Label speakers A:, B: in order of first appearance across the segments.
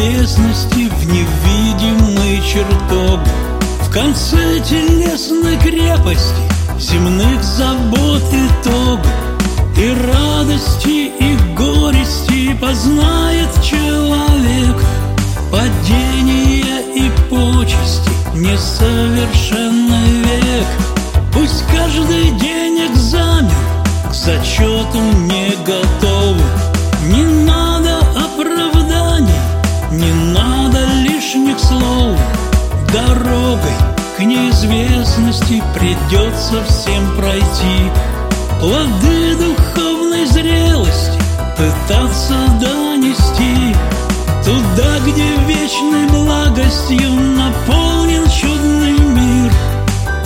A: неизвестности в невидимый чертог В конце телесной крепости земных забот итог И радости, и горести познает человек. Падение и почести несовершенный век. Пусть каждый день экзамен к зачету не к неизвестности придется всем пройти. Плоды духовной зрелости пытаться донести. Туда, где вечной благостью наполнен чудный мир.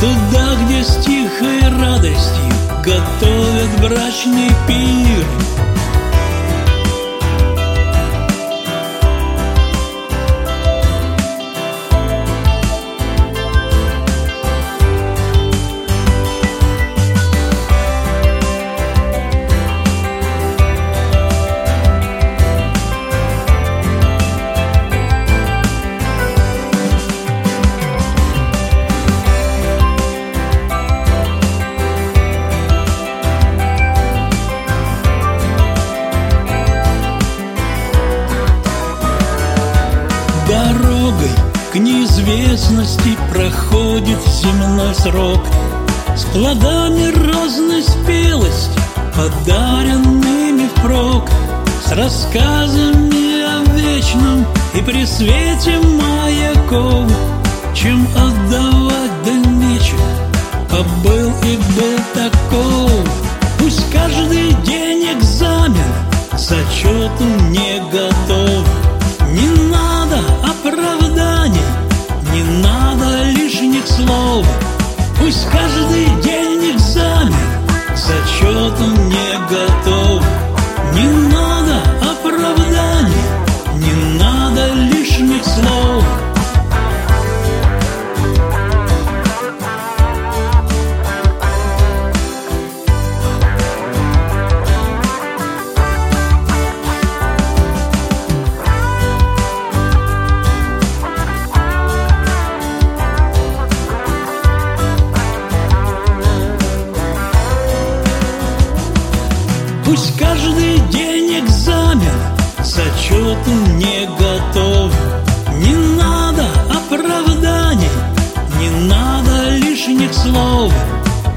A: Туда, где с тихой радостью готовят брачный пир к неизвестности проходит земной срок. С плодами разной спелости, подаренными впрок. С рассказами о вечном и при свете маяков. Чем отдавать да нечего, побыл и был таков. Пусть каждый день экзамен зачету не каждый день экзамен к зачету не готов Пусть каждый день экзамен зачету не готов. Не надо оправданий, не надо лишних слов.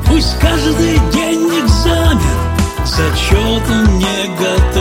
A: Пусть каждый день экзамен зачету не готов